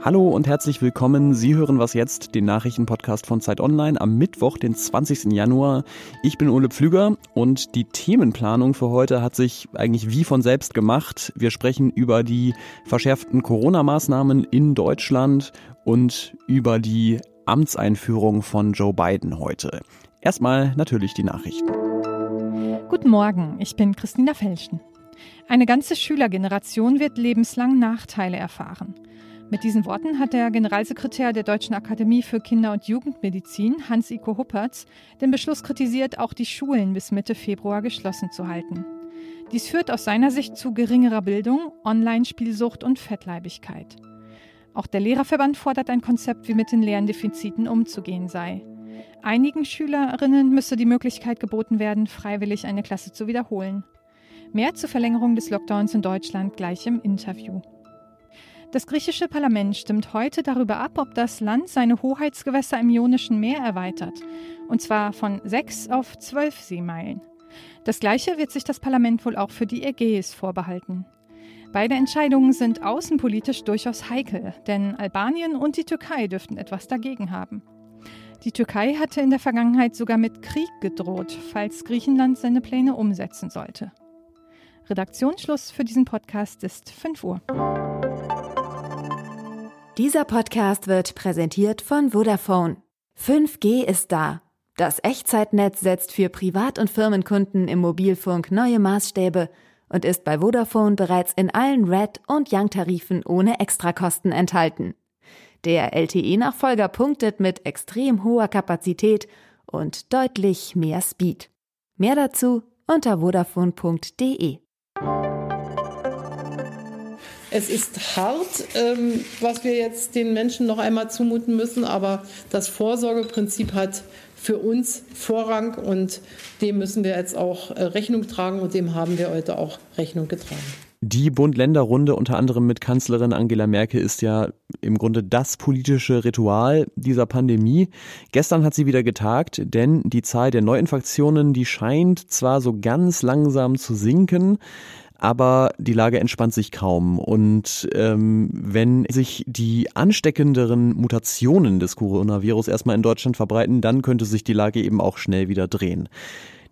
Hallo und herzlich willkommen. Sie hören was jetzt, den Nachrichtenpodcast von Zeit Online am Mittwoch, den 20. Januar. Ich bin Ole Pflüger und die Themenplanung für heute hat sich eigentlich wie von selbst gemacht. Wir sprechen über die verschärften Corona-Maßnahmen in Deutschland und über die Amtseinführung von Joe Biden heute. Erstmal natürlich die Nachrichten. Guten Morgen, ich bin Christina Felschen. Eine ganze Schülergeneration wird lebenslang Nachteile erfahren. Mit diesen Worten hat der Generalsekretär der Deutschen Akademie für Kinder- und Jugendmedizin, Hans-Iko Huppertz, den Beschluss kritisiert, auch die Schulen bis Mitte Februar geschlossen zu halten. Dies führt aus seiner Sicht zu geringerer Bildung, Online-Spielsucht und Fettleibigkeit. Auch der Lehrerverband fordert ein Konzept, wie mit den Lerndefiziten umzugehen sei. Einigen Schülerinnen müsse die Möglichkeit geboten werden, freiwillig eine Klasse zu wiederholen. Mehr zur Verlängerung des Lockdowns in Deutschland gleich im Interview. Das griechische Parlament stimmt heute darüber ab, ob das Land seine Hoheitsgewässer im Ionischen Meer erweitert, und zwar von sechs auf zwölf Seemeilen. Das gleiche wird sich das Parlament wohl auch für die Ägäis vorbehalten. Beide Entscheidungen sind außenpolitisch durchaus heikel, denn Albanien und die Türkei dürften etwas dagegen haben. Die Türkei hatte in der Vergangenheit sogar mit Krieg gedroht, falls Griechenland seine Pläne umsetzen sollte. Redaktionsschluss für diesen Podcast ist 5 Uhr. Dieser Podcast wird präsentiert von Vodafone. 5G ist da. Das Echtzeitnetz setzt für Privat- und Firmenkunden im Mobilfunk neue Maßstäbe und ist bei Vodafone bereits in allen Red- und Young-Tarifen ohne Extrakosten enthalten. Der LTE-Nachfolger punktet mit extrem hoher Kapazität und deutlich mehr Speed. Mehr dazu unter vodafone.de. Es ist hart, ähm, was wir jetzt den Menschen noch einmal zumuten müssen, aber das Vorsorgeprinzip hat für uns Vorrang und dem müssen wir jetzt auch äh, Rechnung tragen und dem haben wir heute auch Rechnung getragen. Die Bund-Länder-Runde unter anderem mit Kanzlerin Angela Merkel ist ja im Grunde das politische Ritual dieser Pandemie. Gestern hat sie wieder getagt, denn die Zahl der Neuinfektionen, die scheint zwar so ganz langsam zu sinken, aber die Lage entspannt sich kaum. Und ähm, wenn sich die ansteckenderen Mutationen des Coronavirus erstmal in Deutschland verbreiten, dann könnte sich die Lage eben auch schnell wieder drehen.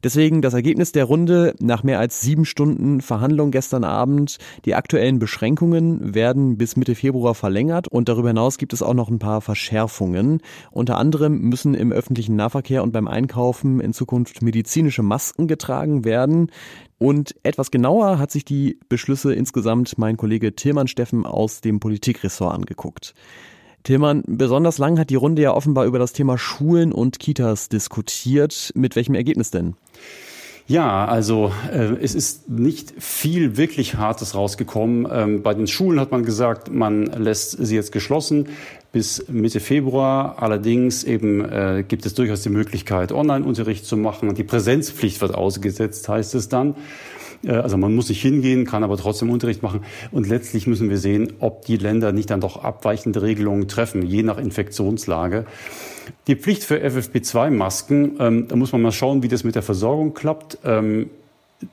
Deswegen das Ergebnis der Runde nach mehr als sieben Stunden Verhandlung gestern Abend. Die aktuellen Beschränkungen werden bis Mitte Februar verlängert und darüber hinaus gibt es auch noch ein paar Verschärfungen. Unter anderem müssen im öffentlichen Nahverkehr und beim Einkaufen in Zukunft medizinische Masken getragen werden. Und etwas genauer hat sich die Beschlüsse insgesamt mein Kollege Tilman Steffen aus dem Politikressort angeguckt. Tillmann, besonders lang hat die Runde ja offenbar über das Thema Schulen und Kitas diskutiert. Mit welchem Ergebnis denn? Ja, also äh, es ist nicht viel wirklich Hartes rausgekommen. Ähm, bei den Schulen hat man gesagt, man lässt sie jetzt geschlossen bis Mitte Februar. Allerdings eben äh, gibt es durchaus die Möglichkeit, Online-Unterricht zu machen. Die Präsenzpflicht wird ausgesetzt, heißt es dann. Äh, also man muss nicht hingehen, kann aber trotzdem Unterricht machen. Und letztlich müssen wir sehen, ob die Länder nicht dann doch abweichende Regelungen treffen, je nach Infektionslage. Die Pflicht für FFP2-Masken, ähm, da muss man mal schauen, wie das mit der Versorgung klappt. Ähm,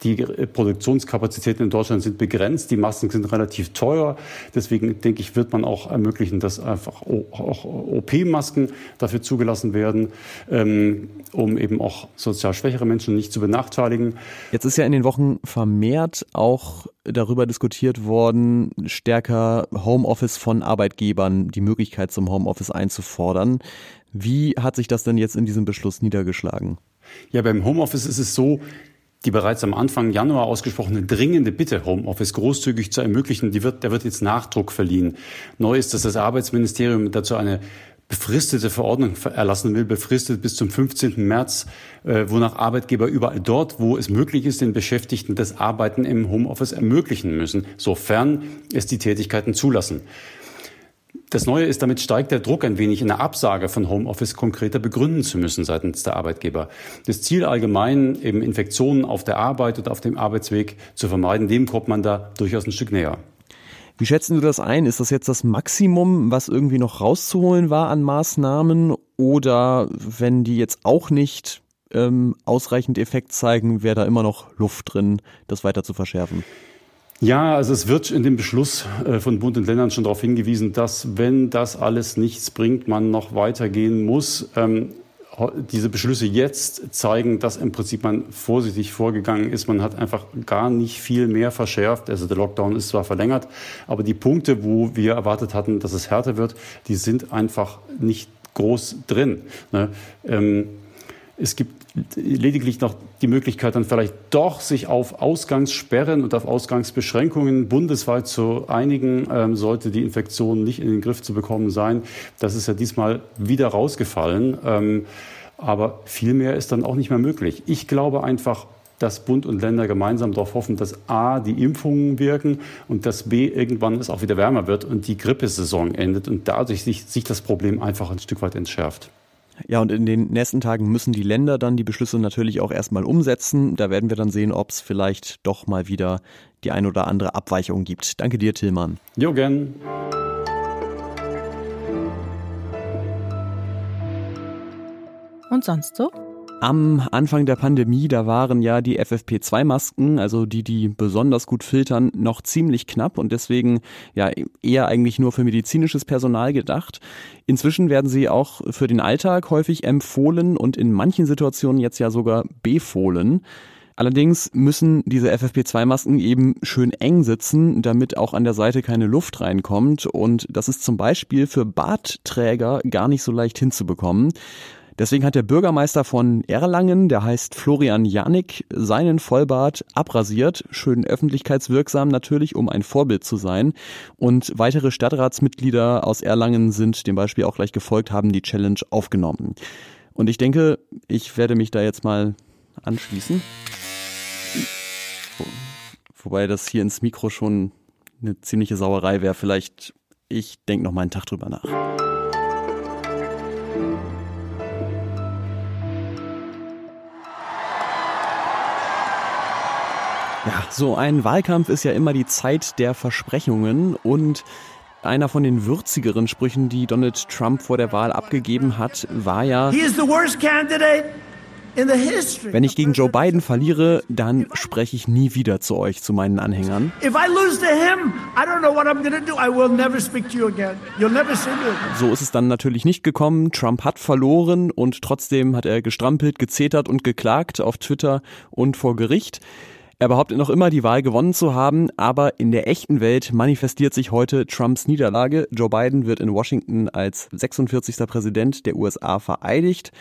die Produktionskapazitäten in Deutschland sind begrenzt, die Masken sind relativ teuer. Deswegen denke ich, wird man auch ermöglichen, dass einfach auch OP-Masken dafür zugelassen werden, ähm, um eben auch sozial schwächere Menschen nicht zu benachteiligen. Jetzt ist ja in den Wochen vermehrt auch darüber diskutiert worden, stärker Homeoffice von Arbeitgebern, die Möglichkeit zum Homeoffice einzufordern. Wie hat sich das denn jetzt in diesem Beschluss niedergeschlagen? Ja, beim Homeoffice ist es so, die bereits am Anfang Januar ausgesprochene dringende Bitte, Homeoffice großzügig zu ermöglichen, die wird, der wird jetzt Nachdruck verliehen. Neu ist, dass das Arbeitsministerium dazu eine befristete Verordnung erlassen will, befristet bis zum 15. März, äh, wonach Arbeitgeber überall dort, wo es möglich ist, den Beschäftigten das Arbeiten im Homeoffice ermöglichen müssen, sofern es die Tätigkeiten zulassen. Das Neue ist, damit steigt der Druck ein wenig, eine Absage von Homeoffice konkreter begründen zu müssen seitens der Arbeitgeber. Das Ziel allgemein, eben Infektionen auf der Arbeit oder auf dem Arbeitsweg zu vermeiden, dem kommt man da durchaus ein Stück näher. Wie schätzen du das ein? Ist das jetzt das Maximum, was irgendwie noch rauszuholen war an Maßnahmen? Oder wenn die jetzt auch nicht ähm, ausreichend Effekt zeigen? Wäre da immer noch Luft drin, das weiter zu verschärfen? Ja, also es wird in dem Beschluss äh, von Bund und Ländern schon darauf hingewiesen, dass wenn das alles nichts bringt, man noch weitergehen muss. Ähm, diese Beschlüsse jetzt zeigen, dass im Prinzip man vorsichtig vorgegangen ist. Man hat einfach gar nicht viel mehr verschärft. Also der Lockdown ist zwar verlängert, aber die Punkte, wo wir erwartet hatten, dass es härter wird, die sind einfach nicht groß drin. Ne? Ähm, es gibt lediglich noch die Möglichkeit, dann vielleicht doch sich auf Ausgangssperren und auf Ausgangsbeschränkungen bundesweit zu einigen, ähm, sollte die Infektion nicht in den Griff zu bekommen sein. Das ist ja diesmal wieder rausgefallen. Ähm, aber viel mehr ist dann auch nicht mehr möglich. Ich glaube einfach, dass Bund und Länder gemeinsam darauf hoffen, dass A, die Impfungen wirken und dass B, irgendwann es auch wieder wärmer wird und die Grippesaison endet und dadurch sich, sich das Problem einfach ein Stück weit entschärft. Ja, und in den nächsten Tagen müssen die Länder dann die Beschlüsse natürlich auch erstmal umsetzen. Da werden wir dann sehen, ob es vielleicht doch mal wieder die ein oder andere Abweichung gibt. Danke dir, Tillmann. Jo, gern. Und sonst so? Am Anfang der Pandemie, da waren ja die FFP2-Masken, also die, die besonders gut filtern, noch ziemlich knapp und deswegen ja eher eigentlich nur für medizinisches Personal gedacht. Inzwischen werden sie auch für den Alltag häufig empfohlen und in manchen Situationen jetzt ja sogar befohlen. Allerdings müssen diese FFP2-Masken eben schön eng sitzen, damit auch an der Seite keine Luft reinkommt. Und das ist zum Beispiel für Bartträger gar nicht so leicht hinzubekommen. Deswegen hat der Bürgermeister von Erlangen, der heißt Florian Janik, seinen Vollbart abrasiert, schön öffentlichkeitswirksam natürlich, um ein Vorbild zu sein. Und weitere Stadtratsmitglieder aus Erlangen sind dem Beispiel auch gleich gefolgt, haben die Challenge aufgenommen. Und ich denke, ich werde mich da jetzt mal anschließen. Wobei das hier ins Mikro schon eine ziemliche Sauerei wäre. Vielleicht, ich denke noch mal einen Tag drüber nach. Ja, so ein Wahlkampf ist ja immer die Zeit der Versprechungen und einer von den würzigeren Sprüchen, die Donald Trump vor der Wahl abgegeben hat, war ja, wenn ich gegen Joe Biden verliere, dann spreche ich nie wieder zu euch, zu meinen Anhängern. So ist es dann natürlich nicht gekommen. Trump hat verloren und trotzdem hat er gestrampelt, gezetert und geklagt auf Twitter und vor Gericht. Er behauptet noch immer, die Wahl gewonnen zu haben, aber in der echten Welt manifestiert sich heute Trumps Niederlage. Joe Biden wird in Washington als 46. Präsident der USA vereidigt.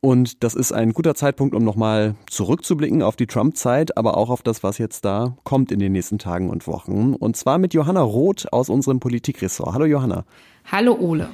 Und das ist ein guter Zeitpunkt, um nochmal zurückzublicken auf die Trump-Zeit, aber auch auf das, was jetzt da kommt in den nächsten Tagen und Wochen. Und zwar mit Johanna Roth aus unserem Politikressort. Hallo Johanna. Hallo Ole.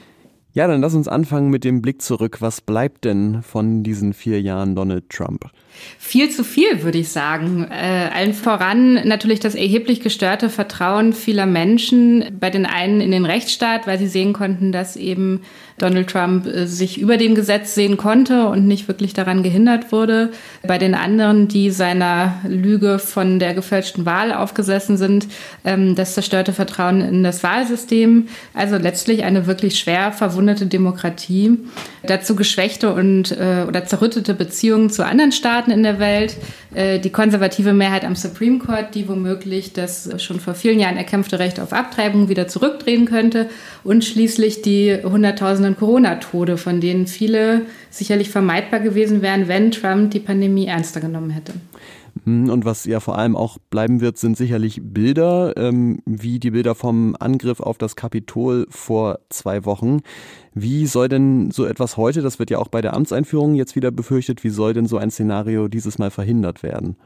Ja, dann lass uns anfangen mit dem Blick zurück. Was bleibt denn von diesen vier Jahren Donald Trump? Viel zu viel, würde ich sagen. Äh, allen voran natürlich das erheblich gestörte Vertrauen vieler Menschen, bei den einen in den Rechtsstaat, weil sie sehen konnten, dass eben Donald Trump äh, sich über dem Gesetz sehen konnte und nicht wirklich daran gehindert wurde. Bei den anderen, die seiner Lüge von der gefälschten Wahl aufgesessen sind, ähm, das zerstörte Vertrauen in das Wahlsystem. Also letztlich eine wirklich schwer verwundete Demokratie. Dazu geschwächte und äh, oder zerrüttete Beziehungen zu anderen Staaten Staaten in der Welt, äh, die konservative Mehrheit am Supreme Court, die womöglich das schon vor vielen Jahren erkämpfte Recht auf Abtreibung wieder zurückdrehen könnte und schließlich die Hunderttausenden Corona-Tode, von denen viele sicherlich vermeidbar gewesen wären, wenn Trump die Pandemie ernster genommen hätte. Hm, und was ja vor allem auch bleiben wird, sind sicherlich Bilder, ähm, wie die Bilder vom Angriff auf das Kapitol vor zwei Wochen. Wie soll denn so etwas heute, das wird ja auch bei der Amtseinführung jetzt wieder befürchtet, wie soll denn so ein Szenario dieses Mal verhindert werden?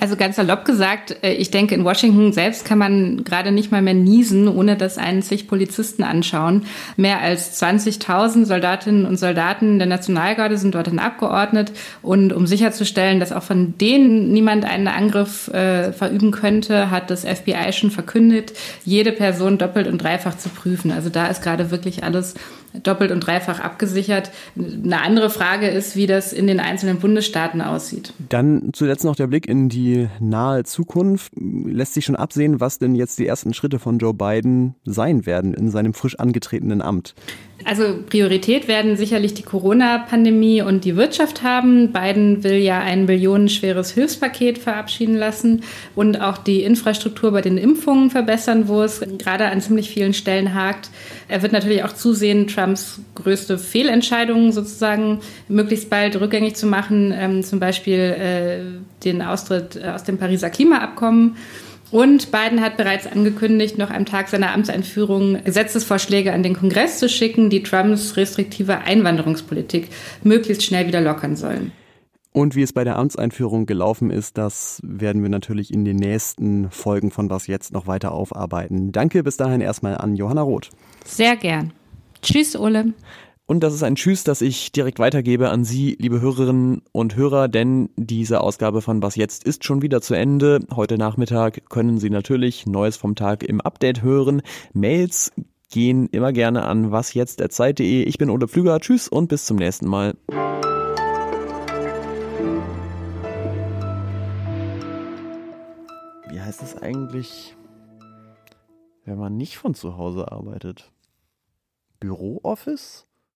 Also ganz salopp gesagt, äh, ich denke, in Washington selbst kann man gerade nicht mal mehr niesen, ohne dass einen sich Polizisten anschauen. Mehr als 20.000 Soldatinnen und Soldaten der Nationalgarde sind dorthin abgeordnet. Und um sicherzustellen, dass auch von denen niemand einen Angriff äh, verüben könnte, hat das FBI schon verkündet, jede Person doppelt und dreifach zu prüfen. Also da ist gerade wirklich alles doppelt und dreifach abgesichert. Eine andere Frage ist, wie das in den einzelnen Bundesstaaten aussieht. Dann zuletzt noch der Blick in die nahe Zukunft. Lässt sich schon absehen, was denn jetzt die ersten Schritte von Joe Biden sein werden in seinem frisch angetretenen Amt? Also Priorität werden sicherlich die Corona-Pandemie und die Wirtschaft haben. Biden will ja ein billionenschweres Hilfspaket verabschieden lassen und auch die Infrastruktur bei den Impfungen verbessern, wo es gerade an ziemlich vielen Stellen hakt. Er wird natürlich auch zusehen, Trumps größte Fehlentscheidungen sozusagen möglichst bald rückgängig zu machen, ähm, zum Beispiel äh, den Austritt aus dem Pariser Klimaabkommen. Und Biden hat bereits angekündigt, noch am Tag seiner Amtseinführung Gesetzesvorschläge an den Kongress zu schicken, die Trumps restriktive Einwanderungspolitik möglichst schnell wieder lockern sollen. Und wie es bei der Amtseinführung gelaufen ist, das werden wir natürlich in den nächsten Folgen von Was jetzt noch weiter aufarbeiten. Danke bis dahin erstmal an Johanna Roth. Sehr gern. Tschüss, Ole. Und das ist ein Tschüss, das ich direkt weitergebe an Sie, liebe Hörerinnen und Hörer, denn diese Ausgabe von Was jetzt ist schon wieder zu Ende. Heute Nachmittag können Sie natürlich Neues vom Tag im Update hören. Mails gehen immer gerne an wasjetzt.zeit.de. Ich bin Ole Pflüger. Tschüss und bis zum nächsten Mal. Wie heißt es eigentlich, wenn man nicht von zu Hause arbeitet? Bürooffice?